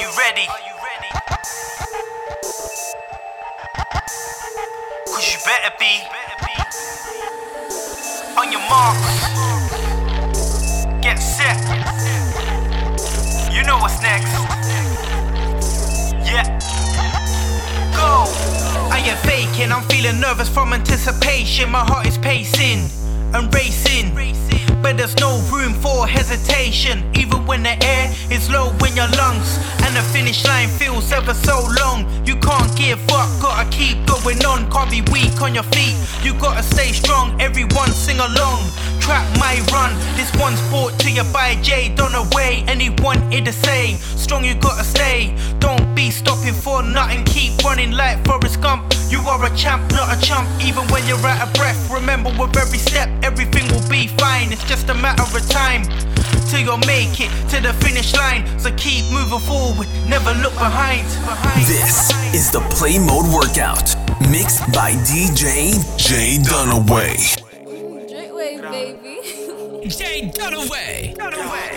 you ready? Cause you better be. On your marks. Get set. You know what's next. Yeah. Go. I ain't faking, I'm feeling nervous from anticipation. My heart is pacing and racing. But there's no room for hesitation. Even when the air is low in your lungs. And the finish line feels ever so long. You can't give up, gotta keep going on. Can't be weak on your feet. You gotta stay strong. Everyone sing along. Trap my run. This one's brought to you by Jay Don't Dunaway. Anyone in the same. Strong, you gotta stay. Don't be stopping for nothing. Keep running like Forrest Gump. You are a champ, not a chump. Even when you're out of breath. Remember, with every step, everything will be fine. It's just a matter of time till you'll make it to the finish line. So keep moving forward, never look behind. behind this is the Play Mode Workout, mixed by DJ Jay Dunaway. Drink wave, baby. Jay Dunaway. Dunaway.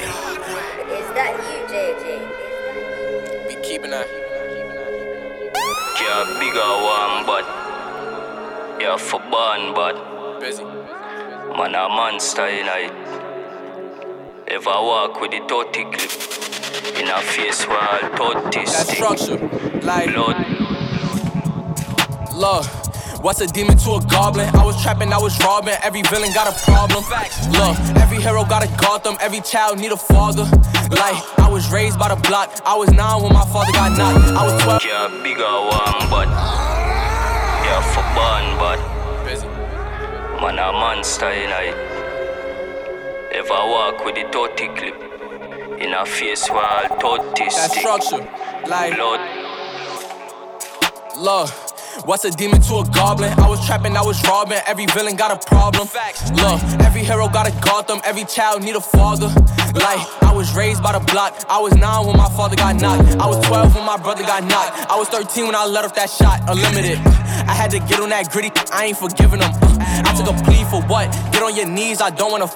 Is that you, JJ? Be keeping that. Yeah, bigger one, but yeah, for burn, but busy. Man, a monster in it. If I walk with the 30 clip in a face wall, 30 That structure, like blood. Look. What's a demon to a goblin? I was trapping, I was robbing. Every villain got a problem. Look, every hero got a Gotham. Every child need a father. Like I was raised by the block. I was nine when my father got knocked. I was twelve. Yeah, bigger one, but yeah, for burn, but. Man, a monster in it. If I walk with the 30 clip in a face wall, 30 That structure, like blood. Look. What's a demon to a goblin? I was trapping, I was robbing. Every villain got a problem. Look, every hero got a Gotham. Every child need a father. Like I was raised by the block. I was nine when my father got knocked. I was 12 when my brother got knocked. I was 13 when I let off that shot, unlimited. I had to get on that gritty. I ain't forgiving them. I took a plea for what? Get on your knees. I don't wanna.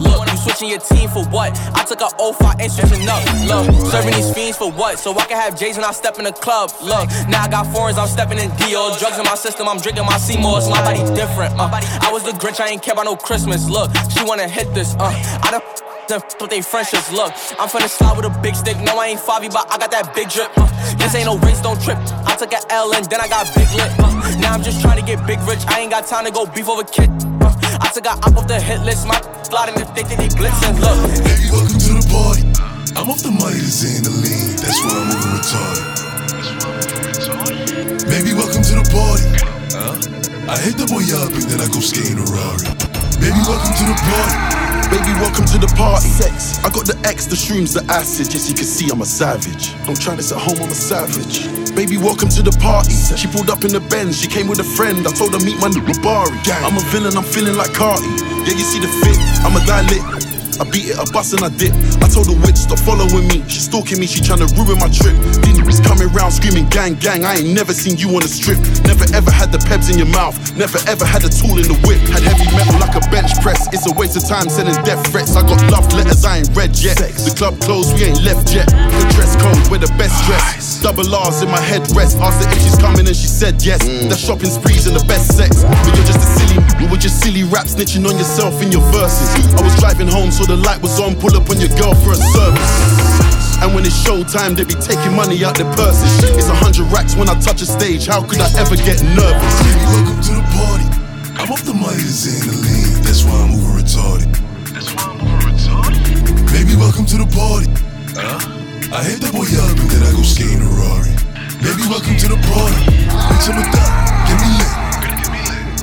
Look, switching your team for what? I took a oath, I ain't switching up. Look, serving these fiends for what? So I can have J's when I step in the club. Look, now I got foreigns, I'm stepping in Dior. Drugs in my system, I'm drinking my Seymour's. My body different. Uh. I was the Grinch, I ain't care about no Christmas. Look, she wanna hit this. Uh. I done them with they friendships. Look, I'm finna slide with a big stick. No, I ain't Favi, but I got that big drip. Uh, this ain't no race, don't trip. I took a L and then I got big lit. Uh, now I'm just trying to get big rich. I ain't got time to go beef over kid. Uh, I took a up off the hit list. My sliding the thick that they blitzing. Look, Baby, welcome to the party. I'm off the money to Xanaline. That's why I'm moving retarded. Baby, welcome to the party. I hit the boy up and then I go skating a Rari. Baby, welcome to the party. Baby, welcome to the party. Sex. I got the X, the shrooms, the acid. Yes, you can see I'm a savage. Don't try this at home, I'm a savage. Baby, welcome to the party. She pulled up in the Benz, she came with a friend. I told her meet my nigga Bari. I'm a villain, I'm feeling like Carti. Yeah, you see the fit, I'm a dilate. I beat it, I bust and I dip. I told the witch stop following me. She stalking me, she trying to ruin my trip. Demons coming round screaming gang gang. I ain't never seen you on a strip. Never ever had the pebs in your mouth. Never ever had a tool in the whip. Had heavy metal like a bench press. It's a waste of time sending death threats. I got love letters I ain't read yet. The club closed, we ain't left yet. The dress code, we're the best dress. Double R's in my headrest. Asked her if she's coming and she said yes. Mm. The shopping sprees and the best sex. But you're just a silly, you were just silly rap snitching on yourself in your verses. I was driving home, so the light was on. Pull up on your girl for a service. And when it's showtime, they be taking money out their purses. It's a hundred racks when I touch a stage. How could I ever get nervous? Baby, welcome to the party. I'm off the money to Xanaline. That's why I'm moving retarded. That's why I'm moving retarded. Baby, welcome to the party. I hit the boy up and then I go skating a Rari. Baby, welcome to the party. Bitch, I'm a thot. Get me lit.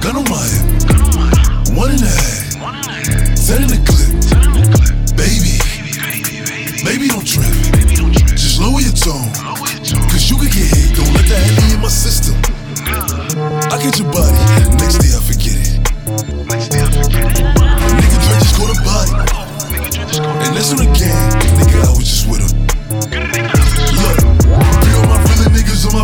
Gun on my hip. One and a half. Ten in the clip. Baby. Baby, don't trip. Just lower your tone. Cause you could get hit. Don't let that heavy in my system. I get your body. Next day I forget it. Nigga Dre just caught a body. And that's on the gang. Nigga, I was just with him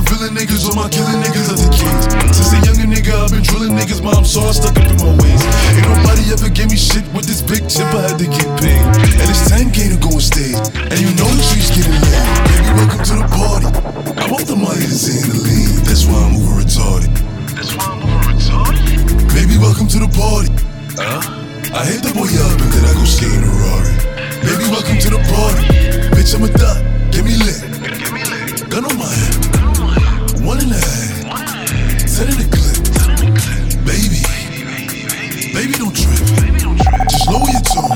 feeling niggas on my killing niggas other kids. Since a younger nigga, I've been drilling niggas, mom, so I stuck up in my ways. Ain't nobody ever gave me shit with this big chip, I had to get paid. And it's 10K to go and stay. And you know the streets getting lit. Baby, welcome to the party. I want the money that's in the lead. That's why I'm over retarded. That's why I'm over retarded. Baby, welcome to the party. Huh? I hit the boy up and then I go stay in the Rari. Baby, welcome to the party. Bitch, I'm a duck. Gimme lit. Gun on my head. One and a half. Set in the clip. My clip baby. Baby, don't trip. Just lower your tone.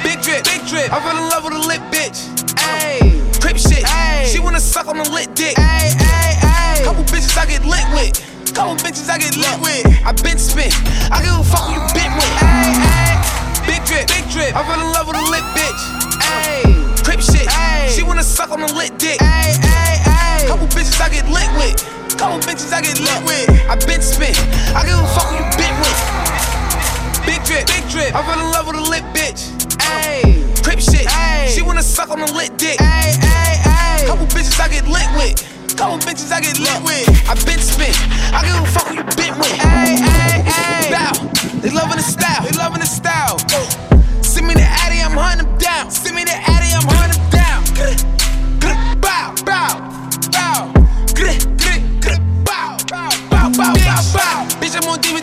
Big drip, big drip. I fell in love with a lit bitch. Ayy, crip shit. Ayy, she wanna suck on a lit dick. Ayy, ayy, ayy. Couple bitches I get lit with. Couple bitches I get lit with. I been spit. I give a fuck who you been with. Ayy, ayy. Big drip, big drip. I fell in love with a lit bitch. Ayy, wanna suck on a lit dick. Ayy, ayy, ayy. Couple bitches I get lit with. Couple bitches I get lit with. I been spit. I give a fuck who you been with. Big drip, big drip. I fell in love with a lit bitch. Ayy, crip shit. Ayy, she wanna suck on a lit dick. Ayy, ayy, ayy. Couple bitches I get lit with. Couple bitches I get lit with. I been spit. I give a fuck who you been with. Ayy, ayy, ayy. Bow. They loving the style. They loving the style. Send me the Addy, I'm hunting them down. Send me the Addy,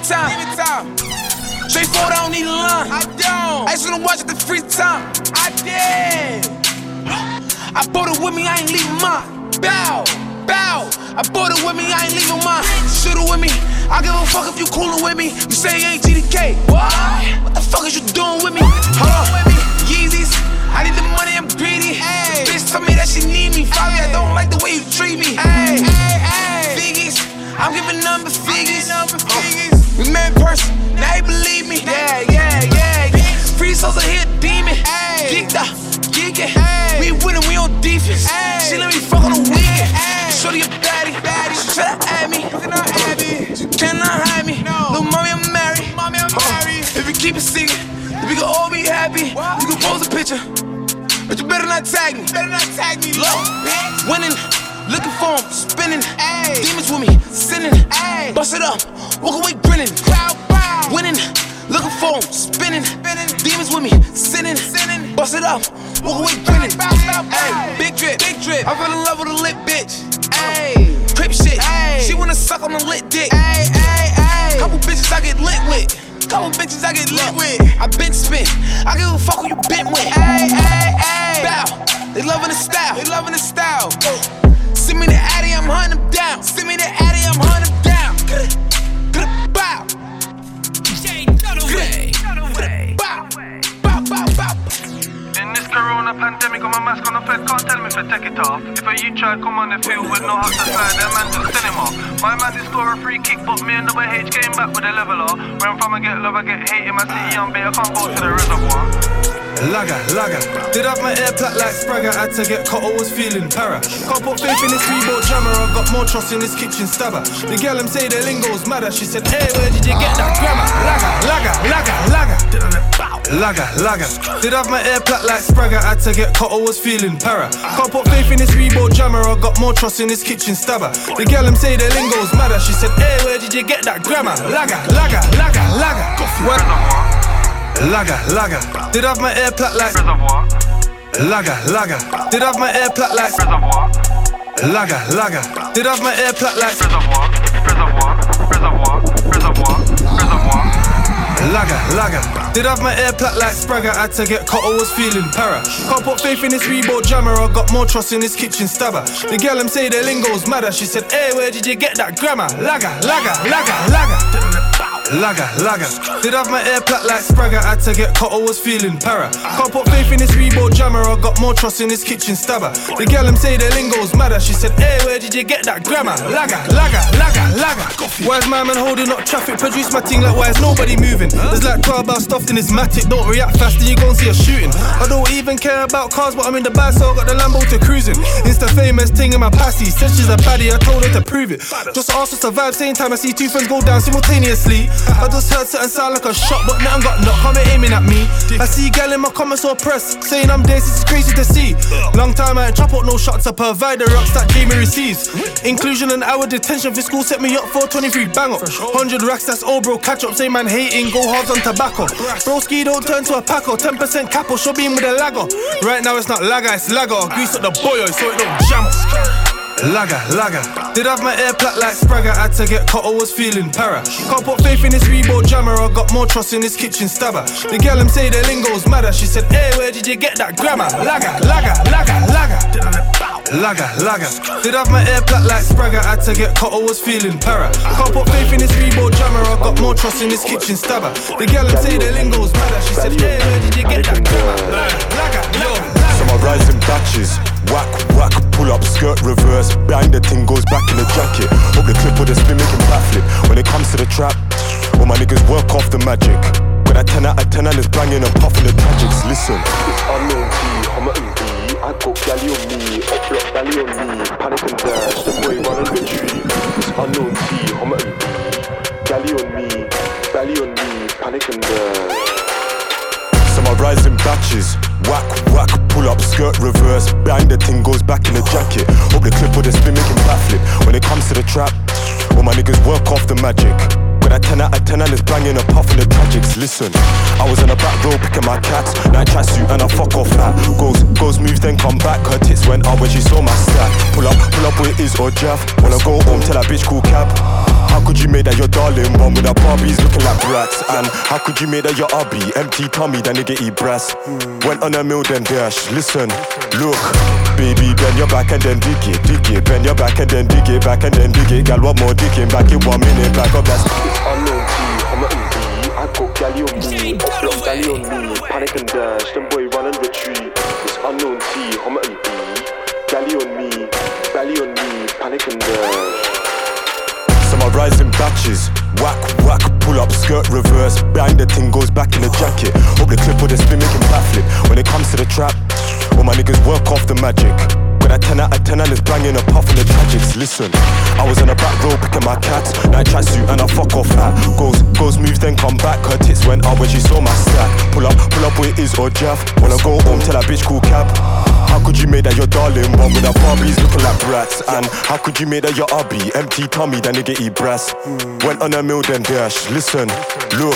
I'm on demon time. Time. Straightforward, I don't need a line. I don't. I just wanna watch it the free time. I did. I bought it with me, I ain't leaving mine. Bow, bow. I bought it with me, I ain't leaving mine. Shoot it with me. I give a fuck if you coolin' with me. You say you ain't GDK. What? What the fuck is you doing with me? Hold on. Yeezys. I need the money, I'm greedy. Ay. Bitch told me that she need me. Fabi, I don't like the way you treat me. Ay. Ay. Figgies. I'm giving number figures. Number figures. We met in person, now he believe me. Yeah, yeah, yeah, yeah. Free souls are here, demon. Geeked up, geek it. We winning, we on defense. She let me fuck on the weekend. Shorty a baddie, baddie. She try to add me, she cannot hide me. Little mommy, I'm married. Mommy, I'm married. If you keep it secret, we can all be happy. You can post a picture, but you better not tag me. Better not tag me. Look, winning. Looking for him, spinning. Ay. Demons with me, sinning. Ay. Bust it up, walk away grinning. Crowd, bow. Winning. Looking for him, spinning. spinning. Demons with me, sinning. sinning. Bust it up, walk away grinning. Bow, bow, bow. Big drip, big drip. I fell in love with a lit bitch. Ay. Crip shit. Ay. She wanna suck on a lit dick. Ay, ay, ay. Couple bitches I get lit with. Couple bitches I get lit with. I been spit. I give a fuck who you been with. Ay, ay, ay. Bow. They loving the style. They loving the style. Send me the Addy, I'm hunting down. Send me the Addy, I'm hunting down. Corona pandemic, got my mask on, the feds can't tell me to take it off. If a you try come on the field with no hot side, then man just cinema. My man did score a free kick, but me and double H came back with a leveler. Where I'm from, I get love, I get hate in my city, I'm bait, I can't go to the reservoir. Lager, lager. Did have my air plat like Spragger, had to get caught, I was feeling para. Can't put faith in this Reebok jammer, I got more trust in this kitchen stabber. The girl them say the lingo's madder, she said, hey, where did you get that grammar? Lager, lager, lager, lager. Lager, lager. Did have my air plat like Spragger, had to get caught, I was feeling para. Can't put faith in this Reebok jammer, I got more trust in this kitchen stabber. The girl them say the lingo's madder, she said, hey, where did you get that grammar? Lager, lager, lager, lager. What? Lager, lager. Did have my air plat like Reservoir, Lager, lager. Did have my air plat like reservoir, Lager, lager. Did have my air plat like reservoir, reservoir, reservoir, reservoir, reservoir. Lager, lager. Did have my air plat like Spragger, had to get caught, I was feeling para. Can't put faith in this Reebok jammer, I got more trust in this kitchen stabber. The girl say the lingo's madder, she said, hey, where did you get that grammar? Lager, lager, lager, lager. Lager, lager. Did have my air plat like Spragger, had to get caught, I was feeling para. Can't put faith in this Reebok jammer, I got more trust in this kitchen stabber. The girl say the lingo's madder, she said, hey, where did you get that grammar? Lager, lager, lager, lager. Why's my man holding up traffic? Produce my thing like why is nobody moving? There's like 12 bars stuffed in this matic, don't react fast and you gon' see a shooting. I don't even care about cars, but I'm in the bag, so I got the Lambo to cruising. Insta famous thing in my passy, said she's a baddie, I told her to prove it. Just asked us to vibe, same time I see two friends go down simultaneously. I just heard something sound like a shot, but nothing got knocked, come aiming at me. I see gal in my comments or press, saying I'm this, it's crazy to see. Long time I ain't chop out no shots, I provide the rocks that Jamie receives. Inclusion and hour detention for school set me up for 23 bang up. 100 racks, that's all bro, catch up, say man hating, go hard on tobacco. Broski don't turn to a paco, 10% capo, show beam with a lagger. Right now it's not lagger, it's lagger. Grease up the boyo so it don't jam. Laga, laga. Did have my air plat like Spragger, had to get cut, I was feeling para. Can't put faith in this Reebok jammer, I got more trust in this kitchen stabber. The girl him say the lingo's madder, she said, hey, where did you get that grammar? Laga, laga, laga, laga. Laga, laga. Did have my air plat like Spragger, had to get cut, I was feeling para. Can't put faith in this Reebok jammer, I got more trust in this kitchen stabber. The girl him say the lingo's madder, she said, hey, where did you get that grammar? So my rising batches, whack, whack, pull up, skirt reverse, bang, the thing goes back in the jacket. Hope the clip with the spin making backflip. When it comes to the trap, all my niggas work off the magic. Got that 10 out of 10 and it's banging and puffing the tragics. Listen. I got galley on me, up block galley on me, panic and dash, the boy retreat. It's unknown and B. Galley on me, galley on me, panic and dash. So my rising batches, whack, whack, pull up, skirt reverse, bang, the thing goes back in the jacket. Hope the clip with the spin making backflip. When it comes to the trap, all my niggas work off the magic. Got that 10 out of 10 and it's banging and puffing the tragics. Listen, I was on the back row picking my cats, night tracksuit and I fuck off hat. Goes, goes, moves, then come back. Her tits went up when she saw my stack. Pull up, pull up where it is or Jeff. Wanna go home, tell that bitch cool cab. How could you make that your darling one with her Barbies looking like brats? And how could you make that your hubby? Empty tummy, that nigga eat brass. Went on a mill, then dash. Listen, look, baby, bend your back and then dig it, dig it. Bend your back and then dig it, back and then dig it. Gal, what more digging? Back in one minute, back up, that's It's unknown T, Homerton B. I got galley on me, up block galley on me, panic and dash, them boy run and retreat. It's unknown T, Homerton B. Galley on me, galley on me, panic and dash. My rising batches, whack, whack, pull up, skirt reverse, bang, the thing goes back in the jacket. Hope the clip with the spin making backflip. When it comes to the trap, all my niggas work off the magic. Got that 10 out of 10 and it's banging a and puffing the tragics. Listen, I was on the back row picking my cats, night tracksuit and I fuck off hat. Goes, goes, moves, then come back. Her tits went up when she saw my stack. Pull up, pull up where it is or Jeff. Wanna go home, tell that bitch cool cab. How could you make that your darling one with her Barbies looking like brats? And how could you make that your hubby? Empty tummy, that get eat brass. Went on a mill, then dash. Listen, look,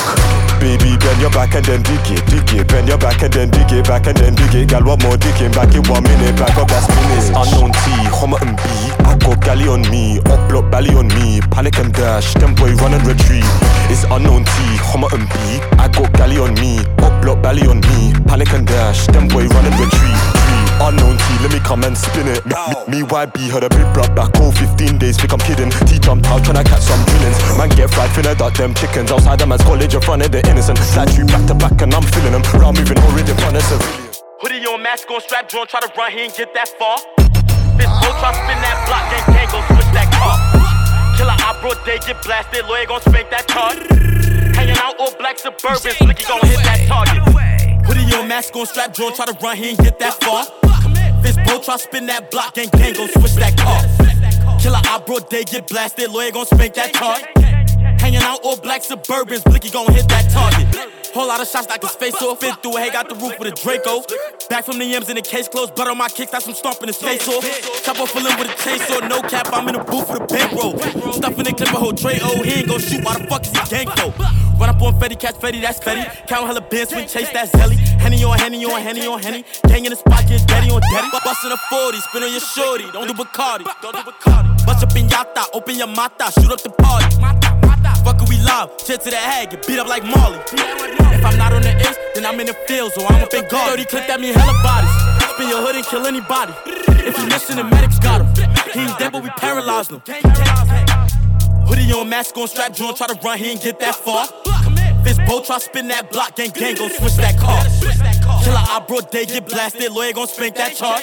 baby, bend your back and then dig it, dig it. Bend your back and then dig it, back and then dig it. Gal, what more digging? Back in one minute, back up that spinach. Unknown T, Homerton B. I got galley on me, up block belly on me. Panic and dash, them boy run and retreat. It's unknown T, Homerton B. I got galley on me, up block belly on me. Panic and dash, them boy run and retreat. Unknown T, let me come and spin it. Me, me YB heard a big brat back home 15 days, think I'm kidding. T jumped out tryna catch some drillings. Man get fried, finna duck them chickens. Outside the man's college in front of the innocent. Slide you back to back and I'm feeling them. Round moving horrid in front of civilians. Hoodie on, mask on, strap drawn, try to run, he ain't get that far. Fist low, try spin that block, gang gang, go switch that car. Killer op, bro, day get blasted, lawyer gon' spank that card. Hanging out all black suburbans, Blicky gon' hit that target. Hoodie on, mask on, strap drawn, try to run, he ain't get that far. Fist blow, try spin that block, gang gang, go switch that car. Killer op, bro, day get blasted, lawyer gon' spank that card. Hanging out all black suburbans, Blicky gon' hit that target. Whole lot of shots like his face off. Fit through a hay, got the roof with a Draco. Back from the M's in the case closed. Blood on my kicks, that's some stomping his face off. Chopper full in with a chainsaw, no cap. I'm in the booth with a bankroll. Stuffing the clip a whole tray. Oh, he ain't gon' shoot. Why the fuck is he gang for? Run up on Fetty, catch Fetty, that's Fetty. Count hella bands, swing chase, that's Zelly. Henny on Henny on Henny on Henny. Gang in the spot, get daddy on daddy. Bustin' a 40, spin on your shorty. Don't do Bacardi. Don't do Bacardi. Bust up in Yata, open your mata, shoot up the party. Fuck it, we live. Shit to the head, get beat up like Molly. If I'm not on the X, then I'm in the field, so I'm up in guard. 30 clip that mean hella bodies. Spin your hood and kill anybody. If you listen, the medics got him. He ain't dead, but we paralyzed him. Hoodie on, mask on, strap drawn, try to run, he ain't get that far. Fist bow, try spin that block, gang gang, gon' switch that car. Killer, I brought day, get blasted, lawyer gon' spank that chart.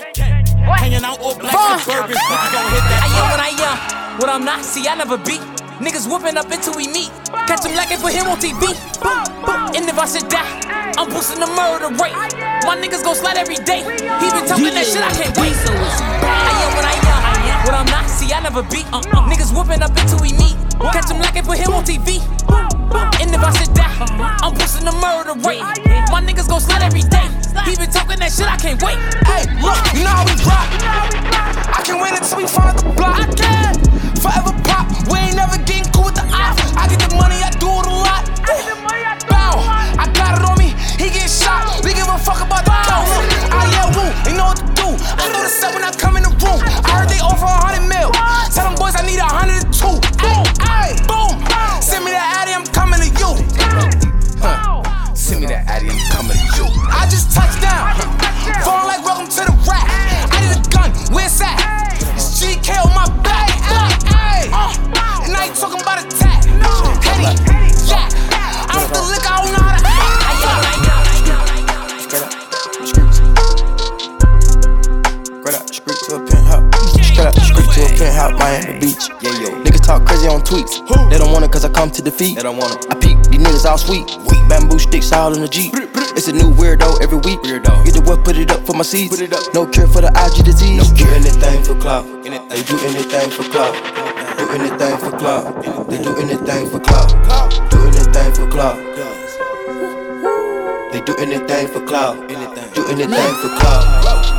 Hanging out all black niggas gon' hit that I am what I am, what I'm not, see, I never beat. Niggas whooping up until we meet. Catch him like and put him on TV. And if I should die, I'm boosting the murder rate. My niggas gon' slide every day. He been talking that shit, I can't wait. I am what I am, what I'm not, see, I never beat. Uh, uh. Niggas whooping up until we meet. Catch him like and put him on TV. And if I should die, I'm boosting the murder rate. My niggas gon' slide every day. He been talking that shit, I can't wait. Hey, look, you know how we drop. I can win until we find the block. I can forever with the ops. I get the money, I do it a lot. Bow, I got it on me. He get shot. We give talk crazy on tweets. They don't want it cause I come to defeat. They don't want it. I peek, these niggas all sweet. Bamboo sticks all in the Jeep. It's a new weirdo every week. Weirdo. Get the what, put it up for my seeds. Put it up. No cure for the IG disease. No do anything for clout. They do anything for clout. Do anything for clout. They do anything for clout. Do anything for clout. They do anything for clout. Do anything for clout.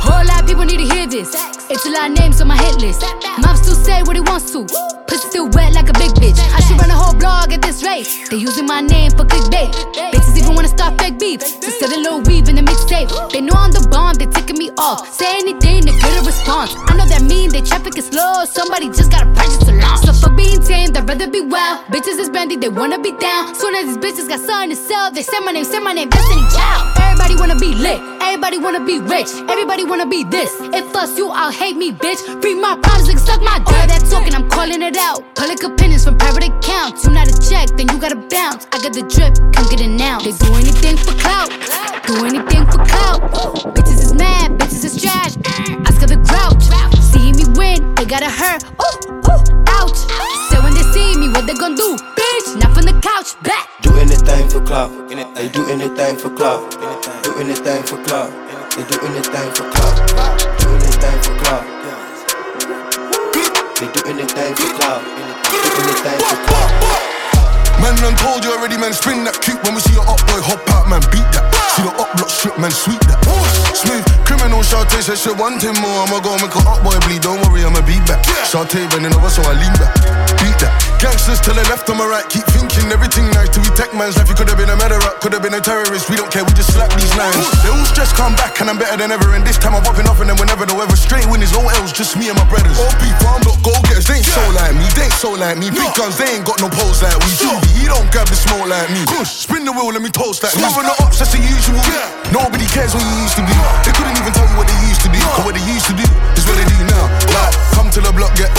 Whole lot of people need to hear this. It's a lot of names on my hit list. Mom still say what he wants to. Pussy still wet like a big bitch. I should run a whole blog at this rate. They using my name for clickbait. Bitches even wanna start fake beef. To sell a little weave in the mixtape. They know I'm the bomb, they ticking me off. Say anything to get a response. I know that mean they traffic is slow. Somebody just gotta purchase to launch. So for being tamed, I'd rather be wild. Bitches is brandy, they wanna be down. Soon as these bitches got something to sell, they say my name, say my name, Destiny Child. Everybody wanna be lit, everybody wanna be rich, everybody wanna be this. If us, you all hate me, bitch. Free my problems, nigga, suck my dick. All that talking, I'm calling it out. Public opinions from private accounts. You not a check, then you gotta bounce. I got the drip, come get it now. They do anything for clout, do anything for clout. Bitches is mad, bitches is trash. Oscar the grouch, see me win, they gotta hurt. Ooh, ooh, ouch. So when they see me, what they gon' do? Bitch, not from the couch, back. Do anything for clout. They do anything for clout. Do anything for clout. They do anything for clout. Do anything for clout. They do anything for clout. Do anything for clout. Man, done told you already, man. Spin that kick when we see your up boy hop out, man. Beat that. See the up block strip, man. Sweep that. Smooth criminal Shantae said she want him more. I'ma go make her up boy bleed. Don't worry, I'ma be back. Shantae bending over, so I lean back. Beat that. Gangsters to the left, on my right. Keep thinking everything nice till we tech man's life. You could have been a murderer, could have been a terrorist. We don't care, we just slap these lines. They all stress come back, and I'm better than ever. And this time I'm popping off, and then whenever the weather straight winners, no else, just me and my brothers. All people, I'm not go getters. They ain't so like me, they ain't so like me. Big guns, they ain't got no pose like we. Judy, he don't grab the smoke like me. Push, spin the wheel, let me toast like me. Smoking the ups, that's the usual. Nobody cares what you used to be. They couldn't even tell you what they used to be. What they used to do is what they do now. Like, come to the block, get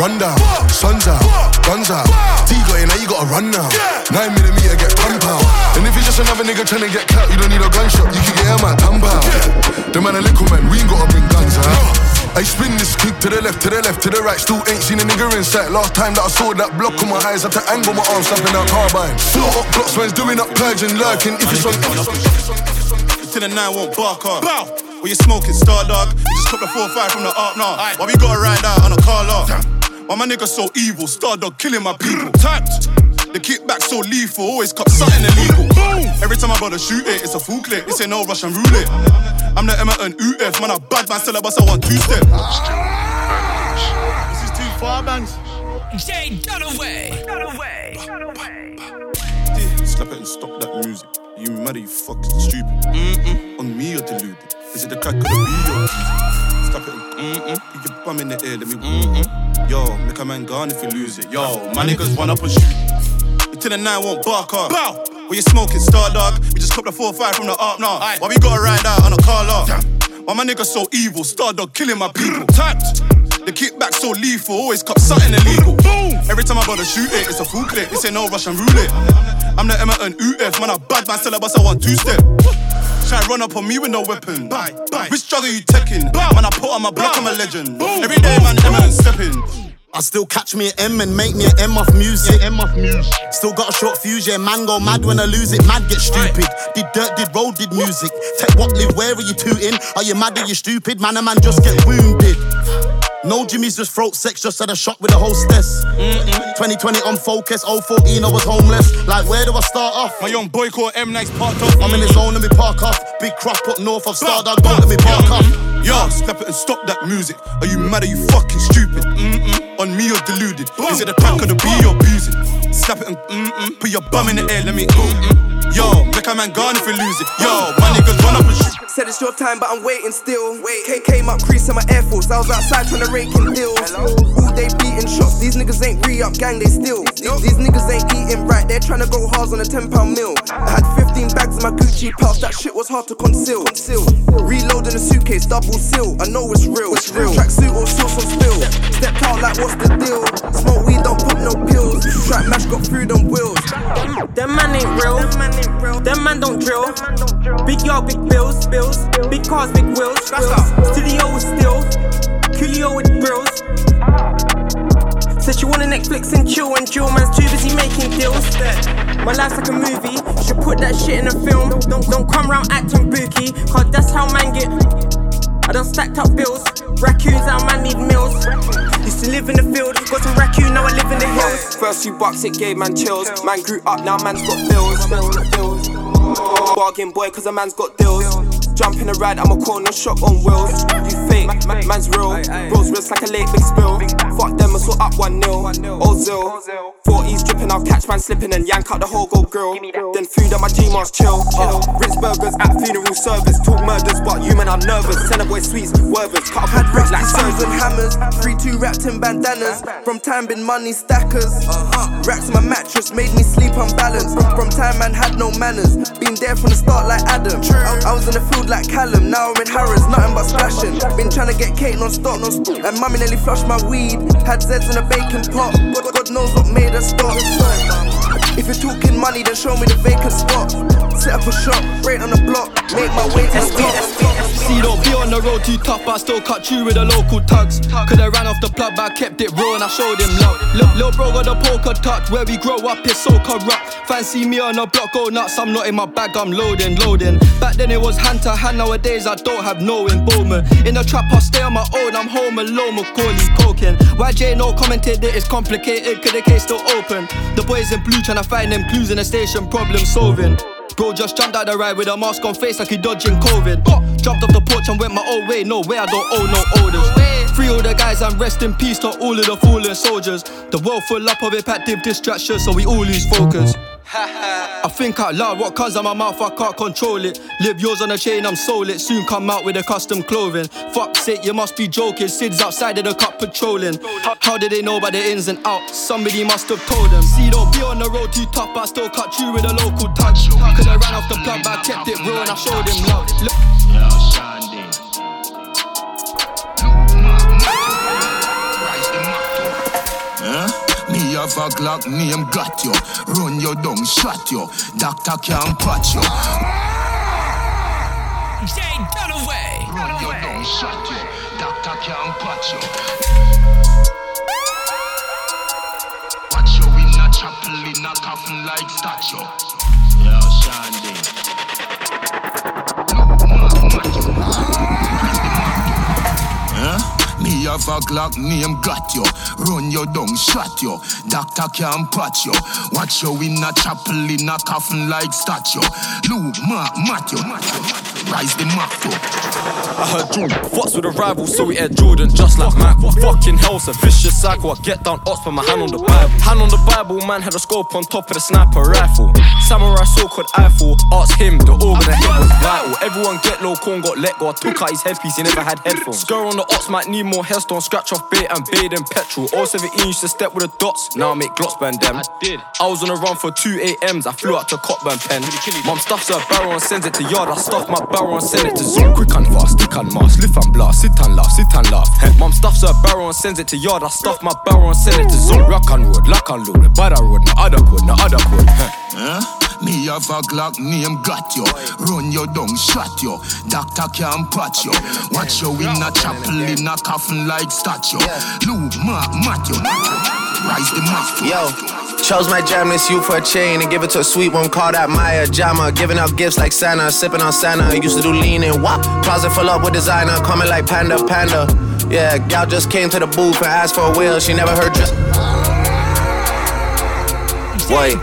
run down. Sun's out, guns out. T got in, now you gotta run now. Nine millimeter, get pump out. And if you're just another nigga trying to get cut, you don't need a gunshot. You can get him at out. The man a little man, we ain't gotta bring guns out. I spin this clip to the left, to the left, to the right. Still ain't seen a nigga in sight. Last time that I saw that block on my eyes, had to angle my arms, slapping out carbine. Four up blocks, man's doing up purging, lurking. If it's on, if it's on. To the nine won't bark on. Bow. When you smoking, star dog. You just cut the four five from the up now. Why we gotta ride out on a car lot? Why my nigga so evil? Star dog killing my people. Tapped. The kickback so lethal, always cop something illegal. Every time I bother to shoot it, it's a full clip. This ain't no Russian roulette. I'm the Emerton UF, man. I bad man, still a bust, I want two step. This is too far, bangs. Jay Dunaway. Dunaway. Slap it and stop that music. You mad? You fucking stupid. Mm-mm. On me you're deluded. Is it the crack or the B you're? Stop it. Mm-mm. Put your bum in the air. Let me. Mm-mm. Yo, make a man gone if you lose it. Yo, my niggas run up and shoot. Until the nine won't bark up. Bow. When you smoking, star dog. We just copped a four five from the up now. Why we gotta ride out on a car lot? Why my niggas so evil? Star dog killing my people. Tapped. The kickback so lethal, always cop something illegal. Boom. Every time I gotta shoot it, it's a full clip. This ain't no Russian roulette. I'm the Emerton UF, man. I bad man, still a bust, I want two step. Try run up on me with no weapon. Bye, bye. Which drug are you taking? Man, I put on my block, I'm a legend. Every day, man, Emerton stepping. I still catch me an M and make me an M off music. M off music. Still got a short fuse, yeah. Man go mad when I lose it. Mad get stupid. Did dirt, did road, did music. Tech what live, where are you tooting? Are you mad or you stupid? Man, a man just get wounded. No Jimmy's just throat sex, just had a shot with a hostess. 2020 on focus, 014 I was homeless. Like, where do I start off? My young boy called M Nice parked up. I'm in the zone, let me park off. Big crop up north of Stardog, don't let me park off. Yo, step it and stop that music. Are you mad? Are you fucking stupid? Mm-mm. On me you're deluded. Is it the crack or the B you're abusing? Slap it and mm-mm. Put your bum in the air, let me mm-mm. Yo, make a man gone if you lose it. Yo, my niggas run up and shoot. Said it's your time, but I'm waiting still. Wait. K came up, crease in my Air Force. I was outside trying to rake in deals. All day beating shots. These niggas ain't re up, gang, they still. These niggas ain't eating right. They're trying to go hard on a 10 pound meal. I had 15 bags in my Gucci pouch. That shit was hard to conceal. Conceal. Reloading a suitcase, double seal. I know it's real. It's real. Tracksuit or shorts on spill. Stepped out like what's the deal? Smoke weed, don't put no pills. Trap mash got through them wheels. Them man ain't real. Them man don't drill. Big yard, big bills, bills. Big cars, big wheels. Studio with still. Coolio with grills. Said she wanna Netflix and chill and chill, man's too busy making deals. My life's like a movie, should put that shit in a film. Don't don't come round acting bookie, cause that's how man get. I done stacked up bills, raccoons, our man need meals. Used to live in the field, got some raccoon, now I live in the hills. First few bucks it gave man chills, man grew up, now man's got bills. Bargain boy, cause a man's got deals. Jump in a ride, I'm a corner shop on wheels. You fake, man's real. Rolls wrist like a late big spill. Fuck them, I saw up 1 nil. Ozil. 40s dripping, I'll catch man slipping and yank out the whole gold grill. Then food at my G-Mars chill. Uh, Ritz burgers at funeral service. Talk murders, but you man, I'm nervous. Send a boy sweets, wervers. Cut up had bricks like Stones and hammers, 3-2 wrapped in bandanas. From time been money stackers. Racks on my mattress made me sleep unbalanced. From time man had no manners. Been there from the start like Adam. I, I was in the field like Callum, now I'm in Harrods, nothing but splashing. Been trying to get cake non stop, no stop. And mummy nearly flushed my weed. Had Zeds in a bacon pot. God, God knows what made us stop. If you're talking money, then show me the vacant spot. Set up a shop, right on the block, make my way to the top. See, don't be on the road too tough, I still cut you with the local tugs. Could I ran off the plug, but I kept it raw and I showed him love. Lil, Lil bro got the poker touch, where we grow up is so corrupt. Fancy me on a block, go nuts, I'm not in my bag, I'm loading, loading. Back then it was hand to hand, nowadays I don't have no involvement. In the trap, I stay on my own, I'm home alone, Macaulay coking. YJ no commented that it's complicated, cause the case still open. The boys in blue trying to find them clues in the station, problem solving. Bro just jumped out the ride with a mask on face like he dodging COVID. Jumped off the porch and went my own way. No way, I don't owe no orders. Free all the guys and rest in peace to all of the fallen soldiers. The world full up of impactive distractions, so we all lose focus. I think out loud, what comes out my mouth, I can't control it. Live yours on a chain, I'm sold it. Soon come out with a custom clothing. Fuck sake, you must be joking. Sid's outside of the cup patrolling. How did they know about the ins and outs? Somebody must have told them. See, don't be on the road too tough, I still cut you with a local touch. Cause I ran off the plug, but I kept it real and I showed him love. Have a Glock name got you. Run you down, shot you. Doctor can't patch you. Jay Dunaway. Run you down, shot you. Doctor can't patch you. Watch you in a chapel in a coffin like statue. Yeah, Shandy. Eh? Me have a Glock name got you. Run you down, shot you. Doctor can't patch you. Watch you in a chapel in a coffin like statue. Luke, Mark, Matthew. Rise the Matthew. I heard Jordan fucks with a rival, so we had Jordan just like Michael. Fucking hell's a vicious cycle. I get down odds, put my hand on the Bible. Hand on the Bible, man had a scope on top of the sniper rifle. Samurai sword called Eiffel. Ask him, the organ of him was vital. Everyone get low, corn got let go. I took out his headpiece, he never had headphones. Skr on the ox might need more headstone. Scratch off bait and bait and petrol. All 17 used to step with the dots. Now I make glots burn them. I did. I was on a run for 2 AMs. I flew out to Cockburn Pen. Mom stuffs her barrel and sends it to yard. I stuff my barrel and send it to Zoom. Quick and fast, stick and mask, lift and blast, sit and laugh, sit and laugh. Hey, Mom stuffs her barrel and sends it to yard. I stuff my barrel and send it to Zoom. Rock and road, lock and load, by the road, no other code, no other code. Hey. Eh? Me have a Glock name got you. Run you down, shot you. Doctor can't patch you. Watch you in a chapel in a coffin like statue. Luke, Mark, Matthew. Rise the Matthew. Yo, chose my jam this you for a chain and give it to a sweet one. Call that Maya Jama. Giving out gifts like Santa, sipping on Santa. Used to do lean and wop. Closet full up with designer, coming like Panda Panda. Yeah, gal just came to the booth and asked for a wheel. She never heard just. Wait.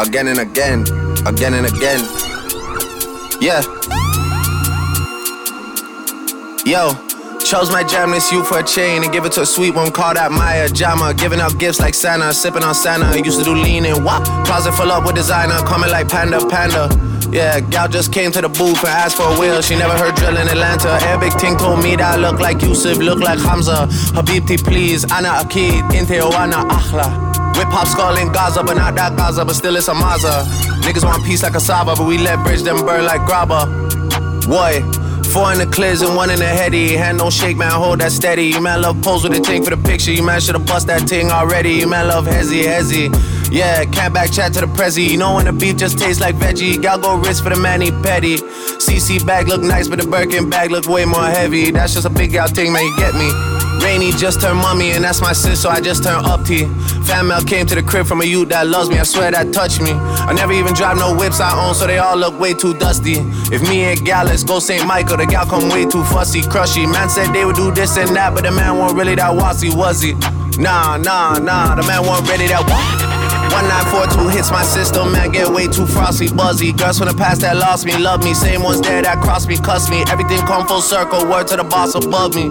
Again and again, again and again. Yeah. Yo, chose my jam this you for a chain and give it to a sweet one. called that Maya Jama. Giving out gifts like Santa, sipping on Santa. Used to do lean and wop. Closet full up with designer, coming like Panda Panda. Yeah, gal just came to the booth and asked for a wheel. She never heard drill in Atlanta. Arabic ting told me that I look like Yusuf, look like Hamza. Habibti, please. Ana Akid, Inte Oana Akhla. Whip hop skull in Gaza, but not that Gaza, but still it's a Maza. Niggas want peace like a Saba, but we let bridge them burn like grabber. Boy, Four in the clears and one in the heady. Hand don't shake, man, hold that steady. You man love pose with a thing for the picture. You man should've bust that thing already. You man love hezzy, hezzy. Yeah, can't back chat to the prezi. You know when the beef just tastes like veggie. Gal go wrist for the manny petty. CC bag look nice, but the Birkin bag look way more heavy. That's just a big gal thing, man, you get me. Rainy just turned mommy, and that's my sis, so I just turned up T. Fan mail came to the crib from a youth that loves me, I swear that touched me. I never even drive no whips I own, so they all look way too dusty. If me and gal, go St. Michael, the gal come way too fussy, crushy. Man said they would do this and that, but the man wasn't really that wassy, was he? Nah, nah, nah, the man wasn't ready that what? 1942 hits my system, man, get way too frosty, buzzy. Girls from the past that lost me, love me. Same ones there that crossed me, cuss me. Everything come full circle, word to the boss above me.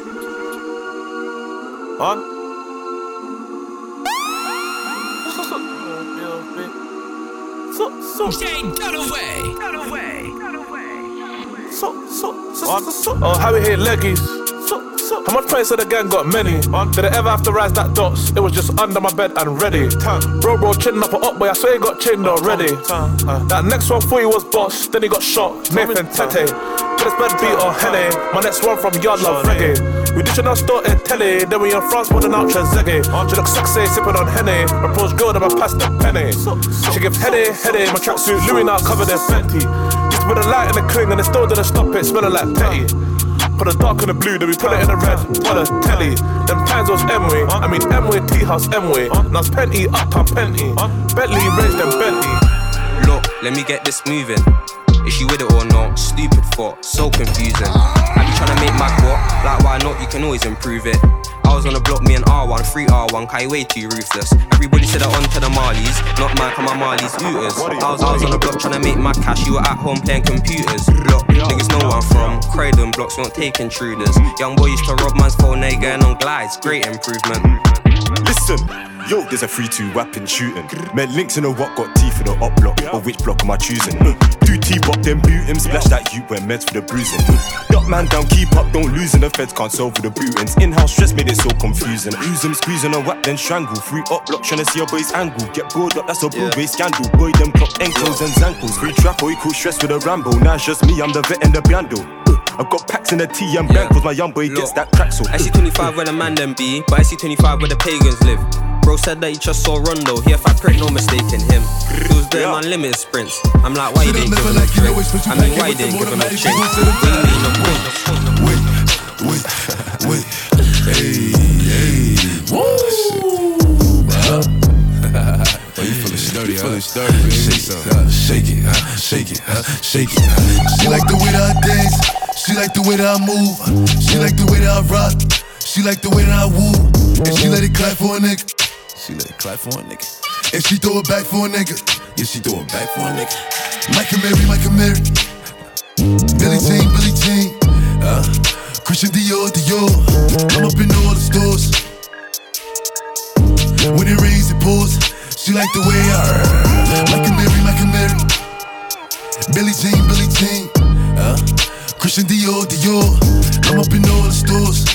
On. So, so. Jay Dunaway. So, so, so, so, so. Oh, how we hit leggies. So, How much points did the gang got? Many. Did I ever have to rise that dots? It was just under my bed and ready. Bro, bro, chin up a up, boy. I swear he got chinned already. That next one for you was boss, then he got shot. Nathan Tete. Put his bed beat on Henny. My next one from Yard Love Reggae. We dishing our store in telly, then we in France putting out Trezeguet. She look sexy, sipping on Henny. My pros girl, then I pass the penny. She give heady, heady. My tracksuit Louis now covered in Fenty. Used to put a light in the cling and it still didn't stop it, smelling like petty. Put a dark in the blue, then we put it in the red. On a telly. Them times was M-way. I mean M-way, T-house, M-way. Now it's Penty, uptown Penty. Bentley, range, them Bentley. Look, let me get this moving. Is she with it or not? Stupid thought, so confusing. I be tryna make my what? Like why not? You can always improve it. I was on the block, me and R1, free R1, Kai way too ruthless. Everybody said I on to the Marlies, not mine, come my Marlies ooters. I was, I was on the block tryna make my cash, you were at home playing computers. Look, niggas know where I'm from. Croydon blocks, we not take intruders. Young boy used to rob man's phone, now going on glides, great improvement. Listen, yo, there's a 3-2 weapon shooting. Men links in a what got T for the up block, but which block am I choosing? Uh, Do T bop, then boot him, splash that you where meds for the bruising. Duck man down, keep up, don't lose, and the feds can't solve for the bootings. In-house stress made it so confusing. Use him, squeeze on a whack, then strangle. Free up block, tryna see your boy's angle. Get bored up, that's a Broadway scandal. Boy, them clock ankles and zankles. Free trap, boy, cool stress with a ramble. Now it's just me, I'm the vet and the bando. Uh, I've got packs in the T and blank, cause my young boy gets that crack so. I see 25 where the man them be, but I see 25 where the pagans live. Bro said that he just saw Rondo, he a fat prick, no mistake in him. He was doing unlimited sprints. I'm like, why you didn't give him a drink? I mean, why you didn't give him a drink? What do you mean, of course? Wait, wait, wait. Hey, hey. Woo! Oh, you feeling sturdy? Feeling sturdy, baby. Shake it, shake it, shake it, shake it. She like the way that I dance. She like the way that I move. She like the way that I rock. She like the way that I woo. And she let it clap for a nigga. She let it clap for a nigga. And she throw it back for a nigga. Yeah, she throw it back for a nigga. Mike and Mary, Mike and Mary. Billy Jean, Billy Jean. Uh, Christian Dior, Dior. I'm up in all the stores. When it rains, it pours. She like the way I Mike and Mary, Mike and Mary. Billy Jean, Billy Jean. Uh, Christian Dior, Dior. I'm up in all the stores.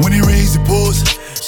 When it rains, it pours.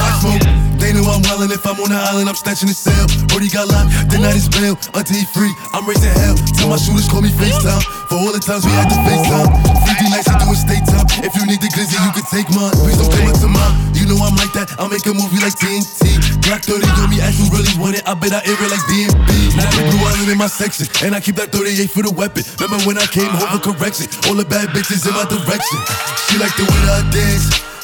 I smoke. They know I'm wildin' if I'm on the island, I'm snatching the cell. Brody got locked, the night is bail. Until he free, I'm raising hell. Tell my shooters call me FaceTime. For all the times we had to FaceTime. 50 nights, I do a state time. If you need the glizzy, you can take mine. Please don't come up to mine. You know I'm like that, I'll make a movie like TNT. Black 30 on me, ask who really want it. I bet I air it like DMB. Now the blue island in my section. And I keep that 38 for the weapon. Remember when I came home for correction? All the bad bitches in my direction. She like the way I dance.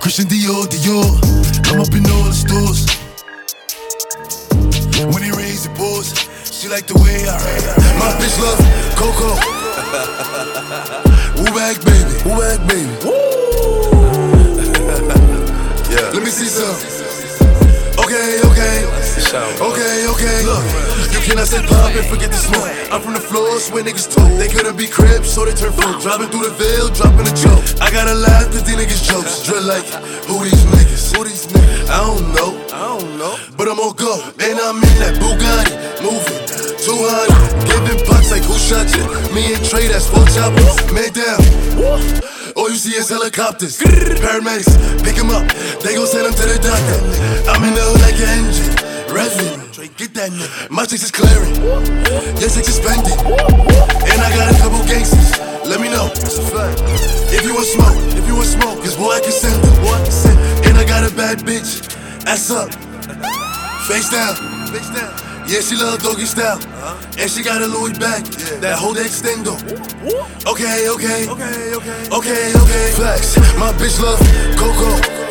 Christian Dior, Dior. I'm up in all the stores. When it rains, it pours. She like the way I. My bitch love Coco. Woo back, baby. Woo back, baby. yeah. Let me see some. Okay, okay. Okay, okay. Look, you cannot say pop and forget the smoke. I'm from the floors where niggas talk. They couldn't be cribs, so they turn folk. Driving through the veil, dropping a joke. I gotta laugh cause these niggas jokes. Drill like, who these niggas? Who these niggas? I don't know. I don't know. But I'm on go. And I'm in that Bugatti. Moving. 200. Giving bucks like who shot you? Me and Trey, that's four choppers. Man down. All you see is helicopters. Paramedics, pick him up. They gon' send him to the doctor. I'm in the hood like an engine. Get that nigga. My chicks is clearing. Your chicks is spending. And I got a couple gangsters. Let me know. If you want smoke, if you want smoke, cause boy I can send them. Boy I can send them. And I got a bad bitch. Ass up. Face down. Face down. Yeah, she love doggy style. Uh-huh. And she got a Louis bag. That whole extendo. Okay, okay. Okay, okay. Okay, okay. Flex. My bitch love Coco.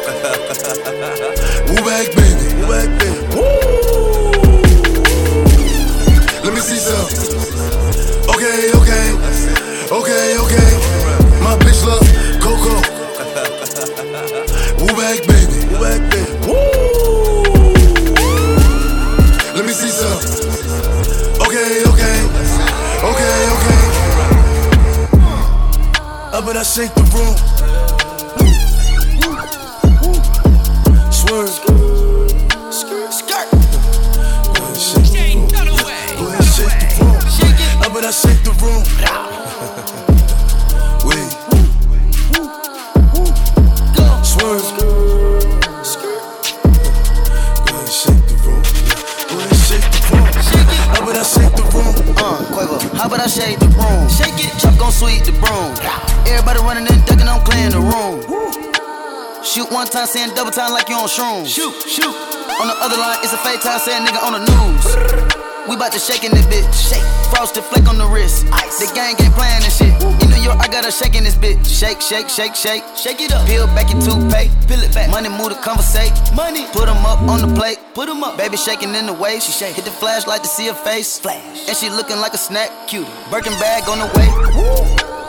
Shake, shake, shake, shake. Shake it up. Peel back your toothpaste. Peel it back. Money move to conversate. Money. Put 'em up on the plate. Put 'em up. Baby shaking in the way. She shake. Hit the flashlight to see her face. Flash. And she looking like a snack. Cute. Birkin bag on the way.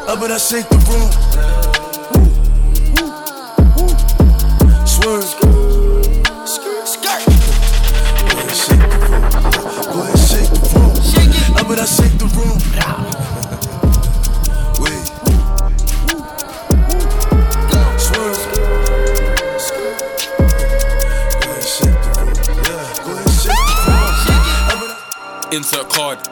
Up and I shake the room.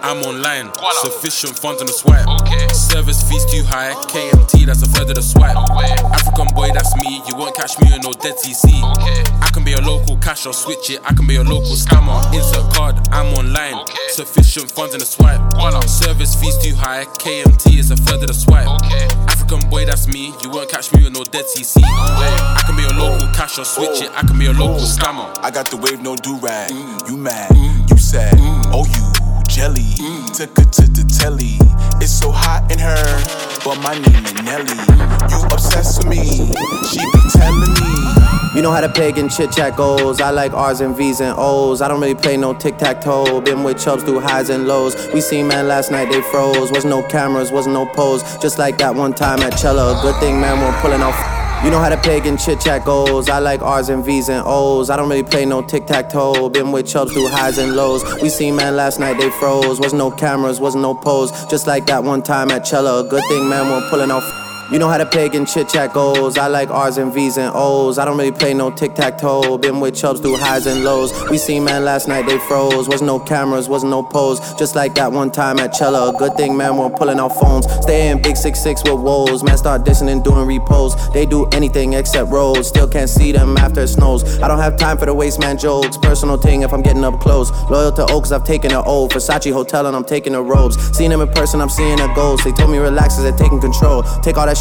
I'm online. Sufficient funds on the swipe. Okay. Service fees too high. KMT, that's a third of the swipe. African boy, that's me. You won't catch me in no dead TC. Okay. I can be a local cash or switch it. I can be a local scammer. Insert card, I'm online. Sufficient funds in the swipe. Service fees too high. KMT is a third of the swipe. Okay. African boy, that's me. You won't catch me on no dead TC. I can be a local cash or switch it. I can be a local scammer. I got the wave, no do rag. Mm. You mad, mm. you sad, oh you jelly. Took her to the telly. It's so hot in her, but my name is Nelly. You obsessed with me, she be telling me. You know how the pagan chit chat goes. I like R's and V's and O's. I don't really play no tic tac toe. Been with chubs through highs and lows. We seen man last night, they froze. Was no cameras, was no pose. Just like that one time at Cella. Good thing man we're pulling off. You know how the pagan chit chat goes. I like R's and V's and O's. I don't really play no tic tac toe. Been with chubs through highs and lows. We seen man last night, they froze. Wasn't no cameras, wasn't no pose. Just like that one time at Cella. Good thing man we're pulling off. You know how the pagan chit chat goes. I like R's and V's and O's. I don't really play no tic tac toe. Been with chubs through highs and lows. We seen man last night, they froze. Wasn't no cameras, wasn't no pose. Just like that one time at Cella. Good thing, man, we're pulling out phones. Stay in big six six with woes. Man, start dissing and doing repos. They do anything except roads. Still can't see them after it snows. I don't have time for the waste man jokes. Personal thing if I'm getting up close. Loyal to Oaks, I've taken an old. Versace Hotel and I'm taking the robes. Seen them in person, I'm seeing a ghost. They told me relax as they're taking control. Take all that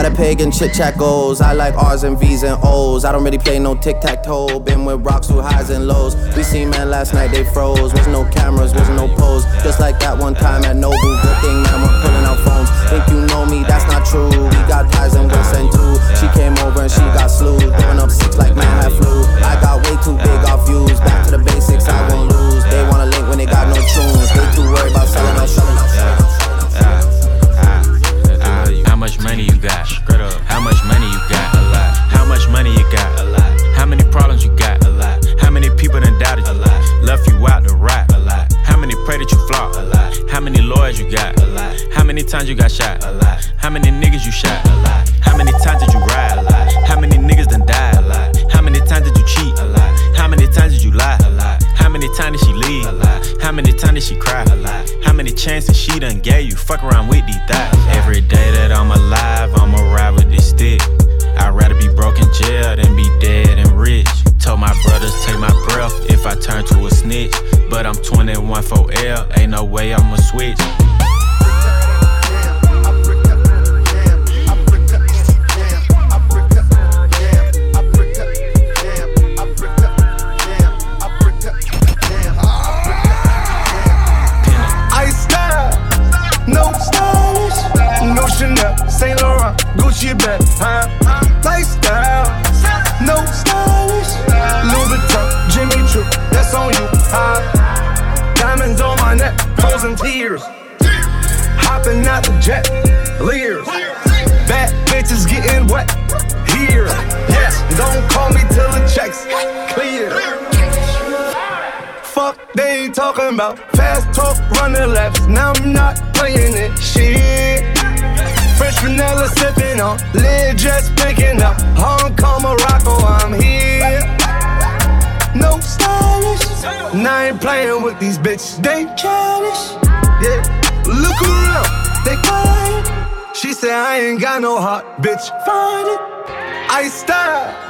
How the pagan chit chat goes. I like R's and V's and O's. I don't really play no tic tac toe. Been with rocks through highs and lows. We seen man last night, they froze. Was no cameras, was no pose. Just like that one time at Nobu. Good thing, man, we're pulling out phones. Think you know me, that's not true. We got ties in West End too. She came over and she got slewed. Throwing up six like man had flu. I got way too big off views. Back to the basics, I won't lose. They wanna link when they got no tunes. They too worried about selling out, selling out, money you got? How much money you got? A lot. How much money you got? A lot. How many problems you got? A lot. How many people done doubted you? A lot. Left you out to rap? A lot. How many pray that you flop? A lot. How many lawyers you got? A lot. How many times you got shot? A lot. How many niggas you shot? A lot. How many times did you ride? A lot. How many niggas done died? A lot. How many times did you cheat? A lot. How many times did you lie? A lot. How many times did she leave? A lot. How many times did she cry? A lot. How many chances she done gave you? Fuck around with these thighs. Every day that I'm alive, I'ma ride with this stick. I'd rather be broke in jail than be dead and rich. Told my brothers take my breath if I turn to a snitch. But I'm 21 for L, ain't no way I'ma switch. Talking about fast talk, running laps. Now I'm not playing it. Shit. Fresh vanilla sipping on, lid just picking up. Hong Kong, Morocco, I'm here. No stylish. Now I ain't playing with these bitches. They childish. Yeah. Look around, they quiet. She said I ain't got no heart, bitch. Find it. I style.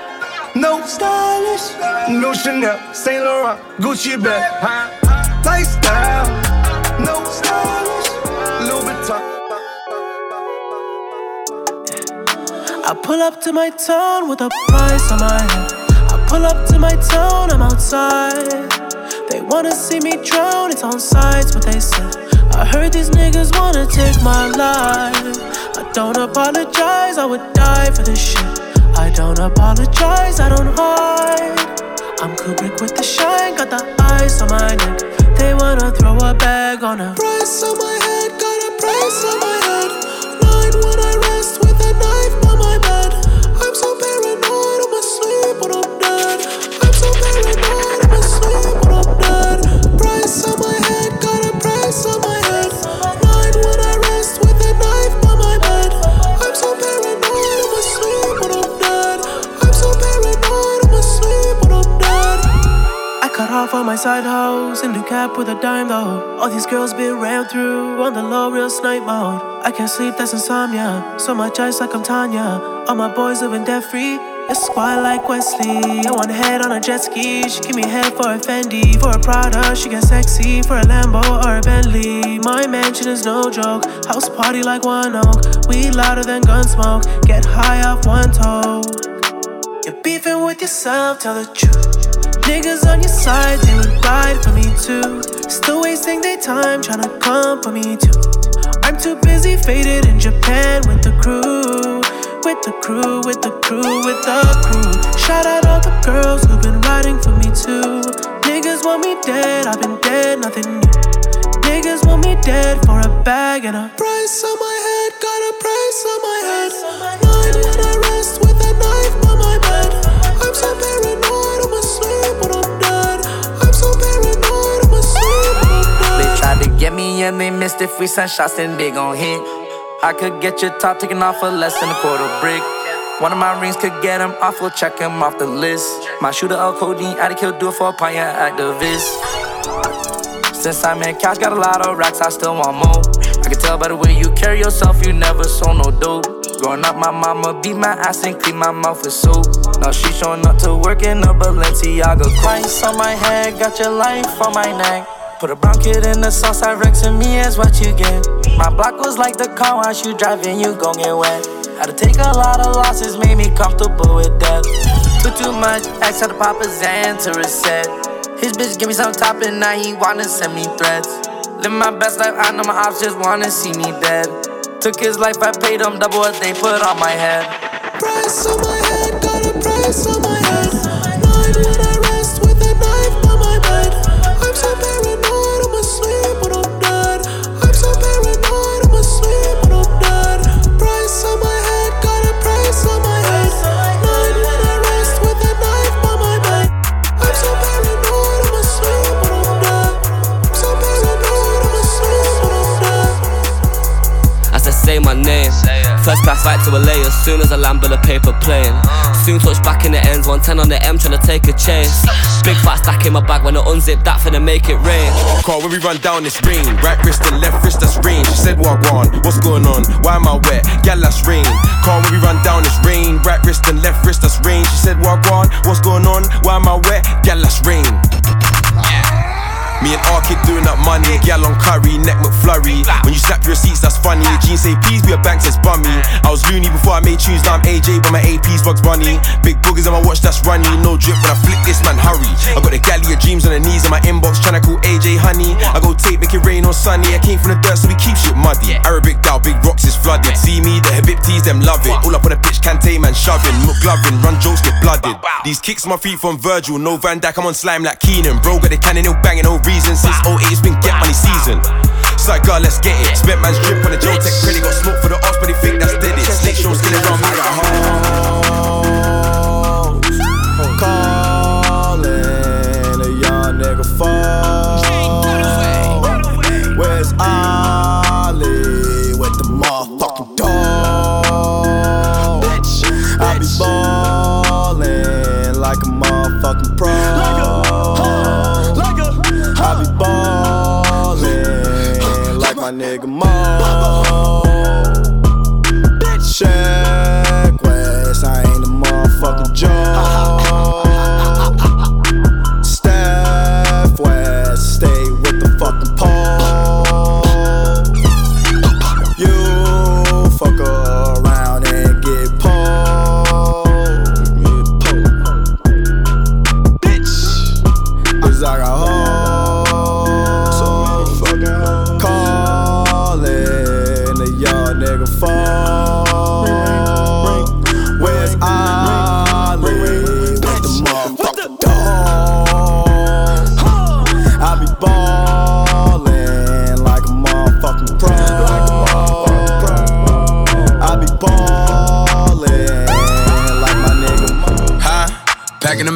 no stylish, no Chanel, Saint Laurent, Gucci bag, huh? Lifestyle, no stylish, Louis Vuitton. I pull up to my town with a price on my head. I pull up to my town, I'm outside. They wanna see me drown, it's on sides what they said. I heard these niggas wanna take my life. I don't apologize, I would die for this shit. Don't apologize, I don't hide. I'm Kubrick with the shine, got the ice on my neck. They wanna throw a bag on a Price on my head, got a price on my head. Nine when I rest with a knife by my all my side hoes in the cap with a dime though. All these girls been ran through on the low, real snipe mode. I can't sleep, that's insomnia. So much ice like I'm Tanya. All my boys living debt free. It's squad like Wesley. I want head on a jet ski. She give me head for a Fendi. For a Prada, she get sexy. For a Lambo or a Bentley. My mansion is no joke. House party like one oak. We louder than gun smoke. Get high off one toe. You're beefing with yourself, tell the truth. Niggas on your side, they would ride for me too. Still wasting their time trying to come for me too. I'm too busy faded in Japan with the crew. With the crew, with the crew, with the crew. Shout out all the girls who've been riding for me too. Niggas want me dead, I've been dead, nothing new. Niggas want me dead for a bag and a price on my head, got a price on my head. Nine when I rest with a knife by my bed. I'm so Get me and they missed. If we sent shots, then they gon' hit. I could get your top taken off for less than a quarter brick. One of my rings could get him off, we'll check him off the list. My shooter, L codeine, addict, he'll do it for a yeah, activist. Since I'm in cash, got a lot of racks, I still want more. I can tell by the way you carry yourself, you never sold no dope. Growing up, my mama beat my ass and clean my mouth with soap. Now she showing up to work in a Balenciaga. Price on my head, got your life on my neck. Put a brown kid in the sauce, I rex to me is what you get. My block was like the car wash, you driving, you gon' get wet. Had to take a lot of losses, made me comfortable with death. Took too much, X had to pop a Xan to reset. His bitch give me some top and now he wanna send me threats. Live my best life, I know my ops just wanna see me dead. Took his life, I paid him double what they put on my head. Price on my head, got a price on my head. I First class back to LA as soon as I land with a paper plane. Soon touch back in the ends, 110 on the M trying to take a chase. Big fat stack in my bag when I unzip that finna make it rain. Call when we run down this rain. Right wrist and left wrist, that's rain. She said, on? What's going on? Why am I wet? Gal, that's rain. Call when we run down this rain. Right wrist and left wrist, that's rain. She said, on? What's going on? Why am I wet? Gal, that's rain. Me and R keep doing up money. Gal on curry, neck McFlurry. When you slap your receipts, that's funny. Jeans say please be a bank says bummy. I was loony before I made tunes, now I'm AJ, but my AP's Bugs Bunny. Big boogers on my watch, that's runny. No drip when I flick this man, hurry. I got the galley of dreams on the knees in my inbox, tryna call AJ honey. I go tape, make it rain on sunny. I came from the dirt, so we keep shit muddy. Arabic down, big rocks is flooded. See me, the Habibtis, them love it. All up on the pitch, Kante man shoving. McGlovin, run jokes, get blooded. These kicks my feet from Virgil, no Van Dijk, I'm on slime like Keenan. Bro, got the cannon, no banging, no reason. Since 08, it's been get money season. Side girl, ah, let's get it. Spent man's drip on the Joe Tech credit. Got smoke for the ops, but they think that's dead it. Snake show skin around me like Calling a young nigga fall. Where's Ollie with the motherfucking dog?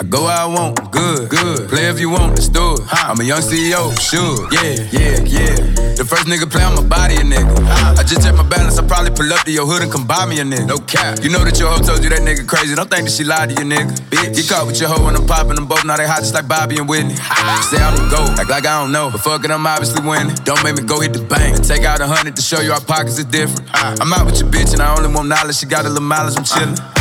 I go where I want, good, good. Play if you want, let's do it. I'm a young CEO, sure. Yeah, yeah, yeah. The first nigga play on my body, a nigga. I just check my balance, I probably pull up to your hood and come buy me a nigga. No cap. You know that your hoe told you that nigga crazy. Don't think that she lied to you, nigga. Bitch, get caught with your hoe when I'm popping them both. Now they hot just like Bobby and Whitney. Say I'm the GOAT, act like I don't know. But fuck it, I'm obviously winning. Don't make me go hit the bank. Take out a hundred to show you our pockets is different. I'm out with your bitch and I only want knowledge. She got a little mileage, I'm chillin'. Uh.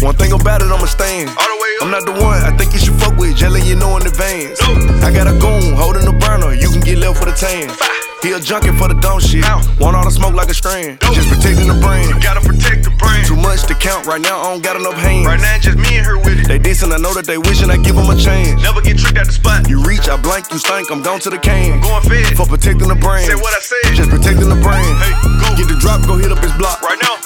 One thing about it, I'ma stand. I'm not the one I think you should fuck with, jelly you know in advance. I got a goon holding the burner, you can get left for the tan. He a junkie for the dumb shit. Want all the smoke like a strand. Just protecting the brand. Gotta protect the brand. Too much to count right now, I don't got enough hands. Right now, just me and her with it. They decent, I know that they wishing I give them a chance. Never get tricked at the spot. You reach, I blank, you stink, I'm gone to the can. Going fed. For protecting the brand. Say what I said. Just protecting the brand. Hey,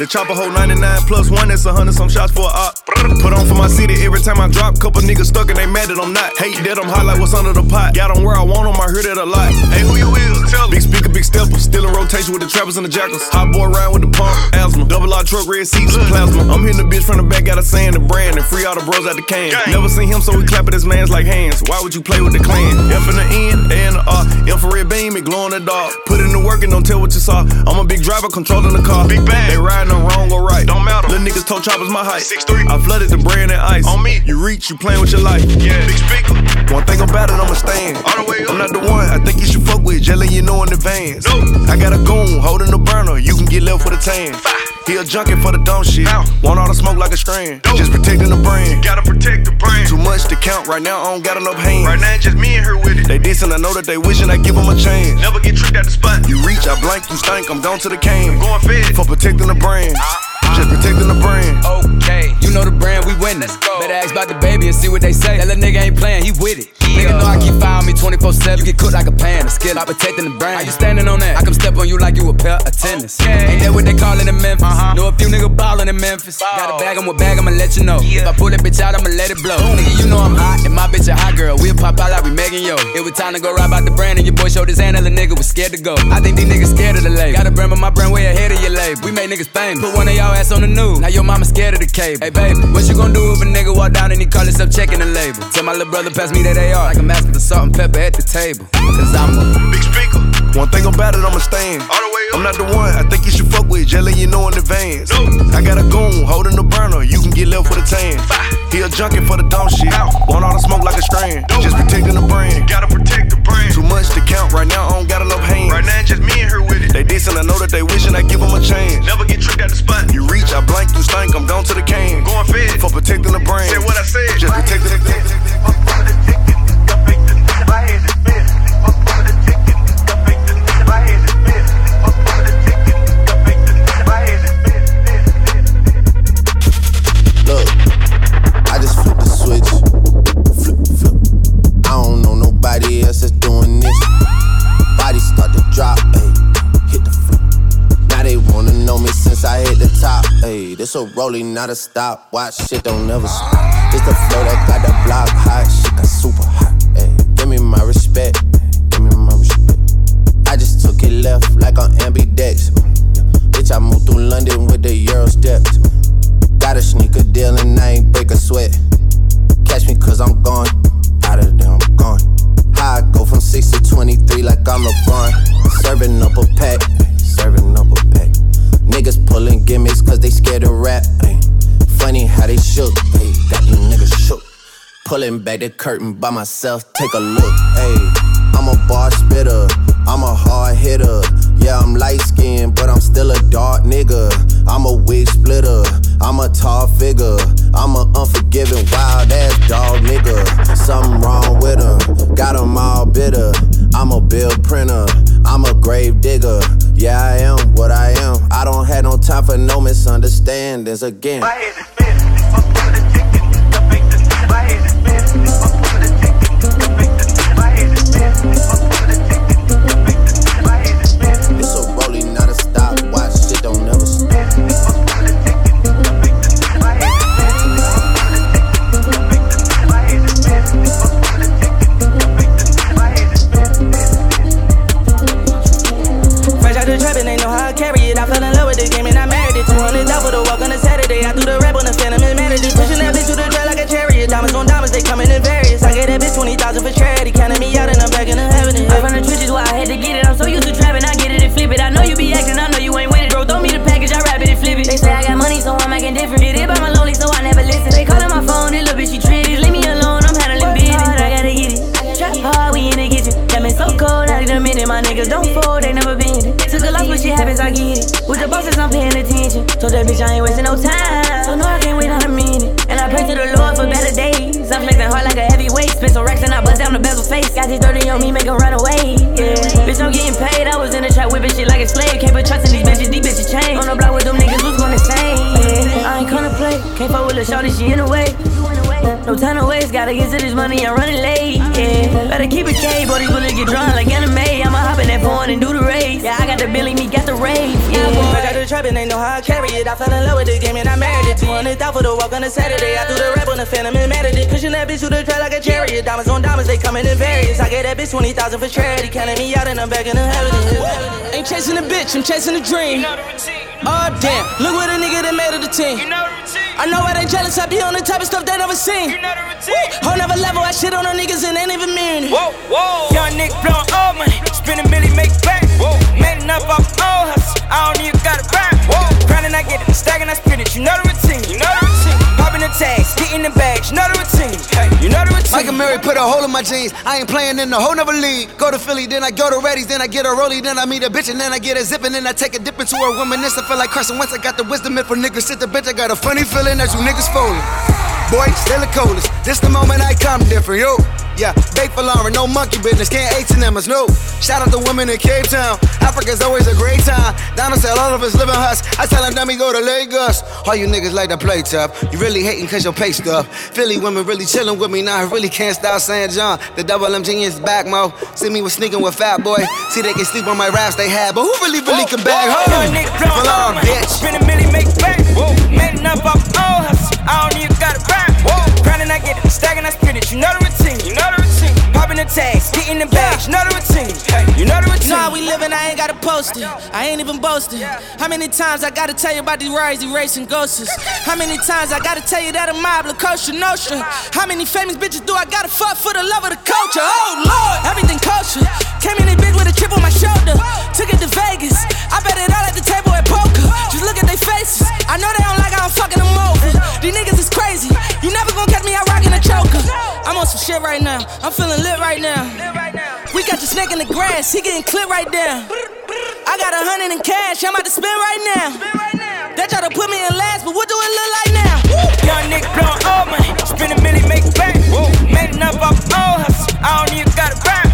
The chopper hold 99 plus one, that's a hundred some shots for a op. Put on for my city every time I drop. Couple niggas stuck and they mad that I'm not. Hate that I'm hot like what's under the pot. Got them where I want them, I heard it a lot. Hey, who you is? Tell Big speaker, big stepper. Still in rotation with the trappers and the jackals. Hot boy ride with the pump, asthma. Double R truck, red seats, plasma. I'm hitting the bitch from the back, got a saying the brand and free all the bros out the can. Never seen him, so we clapping his mans like hands. Why would you play with the clan? F in the N, A in the R. Infrared beam, it glow in the dark. Put in the work and don't tell what you saw. I'm a big driver controlling the car. Big bag. They riding on wrong or right. Don't matter. Little niggas told choppers my height. 6'3". I flooded the brand and ice. On me. You reach, you playing with your life. Yeah. Big speaker. One thing about it, I'ma stand. All the way up. I'm not the one I think you should fuck with, jelly you know in advance. No. I got a goon holding the burner, you can get left with a tan. He a junkie for the dumb shit. Ow. Want all the smoke like a strand. Dope. Just protecting the brand. Gotta protect the brand. Too much to count right now, I don't got enough hands. Right now, just me and her with it. They decent, I know that they wishing I give them a chance. Never get tricked at the spot. You reach, I blank, you stink, I'm gone to the can. Going fed. For protecting the brand. Just protecting the brand. Okay, you know the brand, we winning. Better ask about the baby and see what they say. That little nigga ain't playing, he with it. Nigga know I keep firing me 24 7. You get cooked like a pan, a skill, I protecting the brand. How you standing on that? I come step on you like you a pair of tennis. Ain't that what they call it in Memphis? Uh-huh. Know a few niggas ballin' in Memphis. Got a bag, I'm with bag, I'ma let you know. If I pull that bitch out, I'ma let it blow. Nigga, you know I'm hot, and my bitch a hot girl. We'll pop out like we Megan Yo. It was time to go ride about the brand, and your boy showed his hand, and the nigga was scared to go. I think these niggas scared of the label. Got a brand, but my brand way ahead of your label. We make niggas famous. Put one of y'all ass on the news. Now your mama scared of the cable. Hey, baby, what you gonna do if a nigga walk down and he call himself checking the label? Tell my little brother pass me that AR. Like I'm asking for salt and pepper at the table. Cause I'm a big speaker. One thing about it, I'ma stand. All the way up. I'm not the one I think you should fuck with, jelly you know in advance. No. I got a goon holding the burner, you can get left with a tan. He a junkie for the dumb shit. Want rolling, not a stop. Watch shit don't never stop. It's the flow that got the block hot. Shit got super hot, ayy. Give me my respect. Pulling back the curtain by myself. Take a look, hey. I'm a bar spitter, I'm a hard hitter. Yeah, I'm light skinned, but I'm still a dark nigga. I'm a wig splitter, I'm a tall figure. I'm a unforgiving, wild ass dog nigga. Something wrong with him, got him all bitter. I'm a bill printer, I'm a grave digger. Yeah, I am what I am. I don't have no time for no misunderstandings again. I carry it. I fell in love with the game and I married it. 200 down for the walk on a Saturday. I threw the rap on the phantom and managed it. Pushing that bitch to the trail like a chariot. Diamonds on diamonds, they coming in various. I gave that bitch 20,000 for charity. Counting me out and I'm back in the heaven. Ain't chasing a bitch, I'm chasing a dream. Oh damn, look what a nigga that made of the team. I know why they jealous, I be on the type of stuff they never seen. Whole never level, I shit on the niggas and ain't even mean it. Whoa, whoa. Young nigga blowing all money, spending million, make back. Whoa. Enough off all hustle, I don't even gotta Grinding, I get it, stacking, I spin it. You know the routine, you know the routine. Popping the tags, getting the bags, you know the routine. Hey, you know the routine. Michael Murray put a hole in my jeans. I ain't playing in the whole nother league. Go to Philly, then I go to Reddy's, then I get a rollie, then I meet a bitch, and then I get a zip, and then I take a dip into her reminisce. I feel like Carson Once I got the wisdom if a nigga sit the bitch. I got a funny feeling that you niggas folding. Boy, still the coldest. This the moment I come different, yo. Yeah, bake for Lauren, no monkey business, can't H&M us, no. Shout out to women in Cape Town. Africa's always a great time. Down said all of us living hush. I tell them, dummy, go to Lagos. All you niggas like to play tough. You really hating cause your pay stuff. Philly women really chilling with me now. I really can't stop saying John. The double M genius back, mo. See me with sneaking with Fat Boy. See they can sleep on my raps they had, but who really, really can bag home? blowing Full all bitch. spend a million, make back. Enough off all hustle, I don't even gotta rap. Whoa. Grinding, I get it, stacking, I spin it. You know the routine, you know the routine. Popping the tags, getting the bags, you know the routine. Hey, you know the routine. Nah, we living, I ain't gotta post it. I ain't even boasting. How many times I gotta tell you about these rides, erasing ghosts? How many times I gotta tell you that a mob kosher notion? How many famous bitches do I gotta fuck for the love of the culture? Oh lord, everything kosher. Came in this bitch with a chip on my shoulder. Took it to Vegas. I bet it all at the table at. Just look at their faces. I know they don't like how I'm fucking them over. These niggas is crazy. You never gonna catch me out rocking a choker. I'm on some shit right now. I'm feeling lit right now. We got the snake in the grass. He getting clipped right there. I got a hundred in cash. I'm about to spend right now. They try to put me in last, but what do it look like now? Young nigga blowing all money, spend a million, make back. Whoa. Made enough off all hustle, I don't even gotta rap.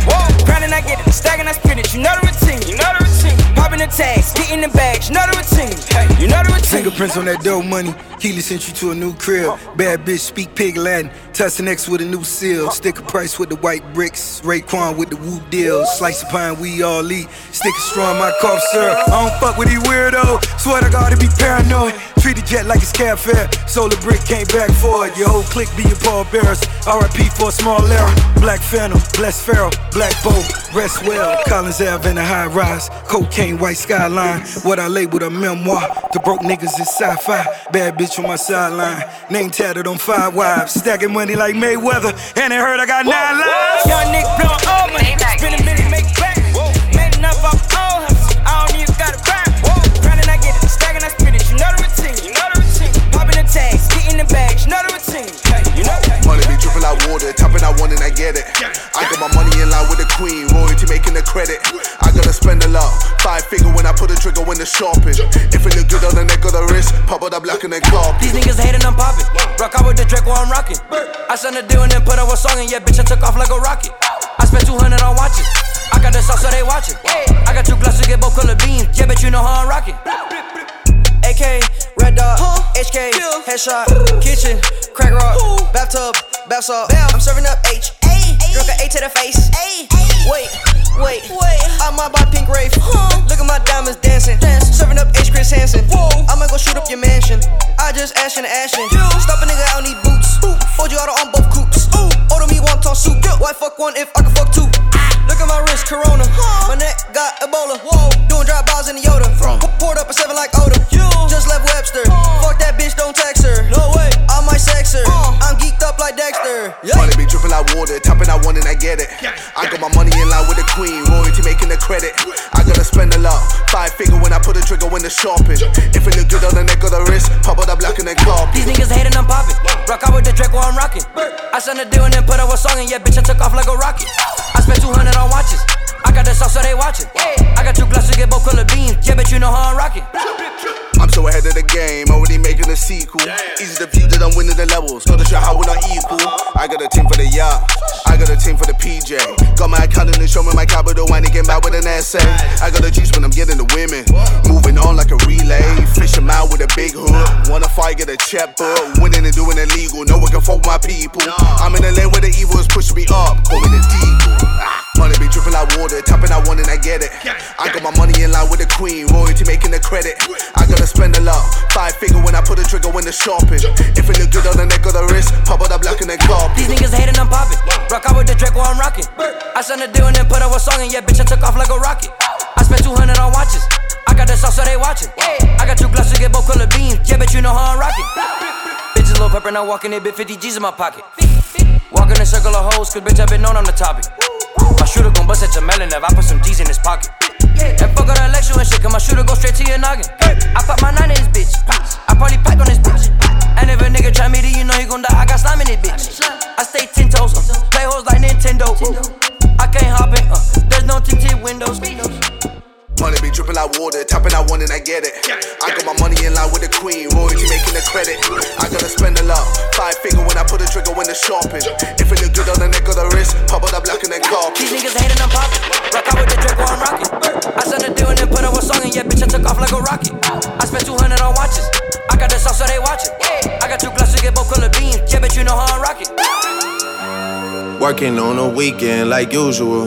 Grinding, I get it, stacking, I spin it. You know the routine, you know the routine. Popping the tags, getting the bags, know the routine. Hey, you know the routine. Fingerprints on that dough money. Keely sent you to a new crib. Bad bitch speak pig Latin. Tussin X with a new seal. Sticker price with the white bricks. Raekwon with the woo deal. Slice of pine we all eat. Sticker straw in my cough syrup. I don't fuck with these weirdo. Swear to God to be paranoid. Treat the jet like it's cab fare. Solar brick came back for it. Your whole clique be your pallbearers. RIP for a small error. Black Phantom, Bless Pharaoh, Black Bow, Rest Well. Collins Ave in a high rise. Cocaine, white skyline. What I labeled a memoir. The broke niggas is sci-fi. Bad bitch on my sideline. Name tatted on five wives. Stacking money like Mayweather. And they heard I got nine lives. Young nigga blowing all money, spend a million, make back. I would it. Topping I and I get it. I got my money in line with the queen. Royalty making the credit. I gotta spend a lot. Five finger when I put a trigger when the shopping. If it look good on the neck or the wrist, pop with the black like an cop. These niggas hating, I'm popping. Rock out with the Drake while I'm rocking. I signed a deal and then put out a song and yeah, bitch, I took off like a rocket. I spent 200 on watches. I got the sauce so they watching. I got two glasses get both color beans. Yeah, bitch, you know how I'm rocking. AK, red dot, huh? HK, Bill. headshot, kitchen, crack rock, Ooh. bathtub bath salt. I'm serving up H. Drunk a A to the face. Wait, wait, wait. I might buy pink Wraith. Look at my diamonds dancing. Serving up H. Chris Hansen. I'ma go shoot up your mansion. I just ashin' ashin'. Stop a nigga, I don't need boots. Hold you out on both coops. Order me one ton soup. Why fuck one if I can fuck two? Look at my wrist, Corona. My neck got Ebola. Whoa, doing drop bars in the Yoda. Poured up a seven like Oda. You Just left Webster. Fuck that bitch, don't text her. No way, I might sex her. I'm geeked up like Dexter. Money be dripping like water, tapping out one and I get it. I got my money in line with the queen, royalty making the credit. I gotta spend a lot, five figure when I put a trigger when the shopping. If it look good on the neck or the wrist, pop it up black and then carpet. These niggas hating, I'm popping. Rock out with the Draco, I'm rocking. I signed a deal and then put out a song, and yeah, bitch, I took off like a rocket. I spent 200 on watches. I got the sauce, so they watching. I got two glasses, to get both color beams. Yeah, bitch, you know how I'm rocking. I'm so ahead of the game, already making a sequel. Easy to view that I'm winning the levels, gotta show how we're not equal. I got a team for the yacht, I got a team for the PJ. Got my accountant and show me my capital, I need get back with an essay. I got a juice when I'm getting the women, moving on like a relay. Fish 'em out with a big hook, wanna fight, get a check, but winning and doing illegal. No one can fuck my people. I'm in the lane where the evil is pushing me up, call me the deagle. Ah. Money be dripping like water, tapping out one and I get it. I got my money in line with the queen, royalty making the credit. I gotta spend a lot, five figure when I put a trigger when the shopping. If it look good on the neck or the wrist, pop it up black and the carpet. These niggas hating, I'm popping. Rock out with the Draco, I'm rocking. I signed a deal and then put out a song, and yeah, bitch, I took off like a rocket. I spent 200 on watches. I got the sauce, so they watching. I got two glasses, get both color beams. Yeah, bitch, you know how I'm rocking. Little pepper, now walking it, bit 50 G's in my pocket. Walk in a circle of hoes, cause bitch, I been known I'm the topic. My shooter gon' bust at your melon if I put some G's in his pocket. And fuck all the election and shit, cause my shooter go straight to your noggin. I pop my nine in his bitch. I probably packed on this bitch. And if a nigga try me, then you know he gon' die. I got slime in this bitch. I stay ten toes, uh, play hoes like Nintendo. I can't hop in, uh, there's no tinted windows. Money be dripping like water, tapping out one and I get it. I got my money in line with the queen, royalty making the credit. I gotta spend a lot, five figure when I put a trigger when the shopping. If it look good on the neck or the wrist, pop it the black and then carpet. These niggas hating, I'm popping. Rock out with the Draco, I'm rocking. I signed a deal and then put out a song, and yeah, bitch, I took off like a rocket. I spent 200 on watches. I got the sauce, so they watch watching. I got two glasses, get both color beams. Yeah, bitch, you know how I'm rocking. Working on a weekend like usual.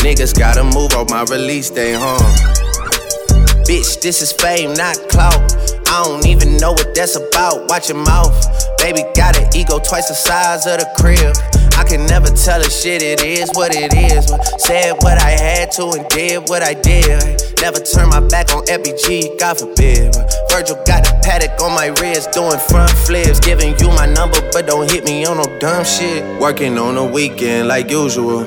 Niggas gotta move on my release day, huh? Bitch, this is fame, not clout. I don't even know what that's about. Watch your mouth. Baby got an ego twice the size of the crib. I can never tell a shit, it is what it is. Said what I had to and did what I did. Never turn my back on FBG, God forbid. Virgil got a Patek on my wrist, doing front flips. Giving you my number, but don't hit me on no dumb shit. Working on a weekend like usual.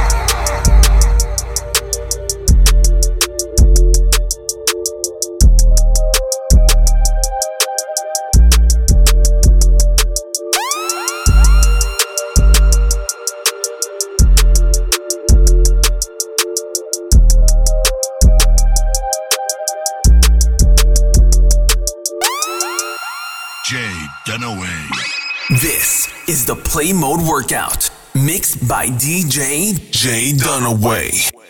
This is the Play Mode Workout, mixed by DJ Jay Dunaway.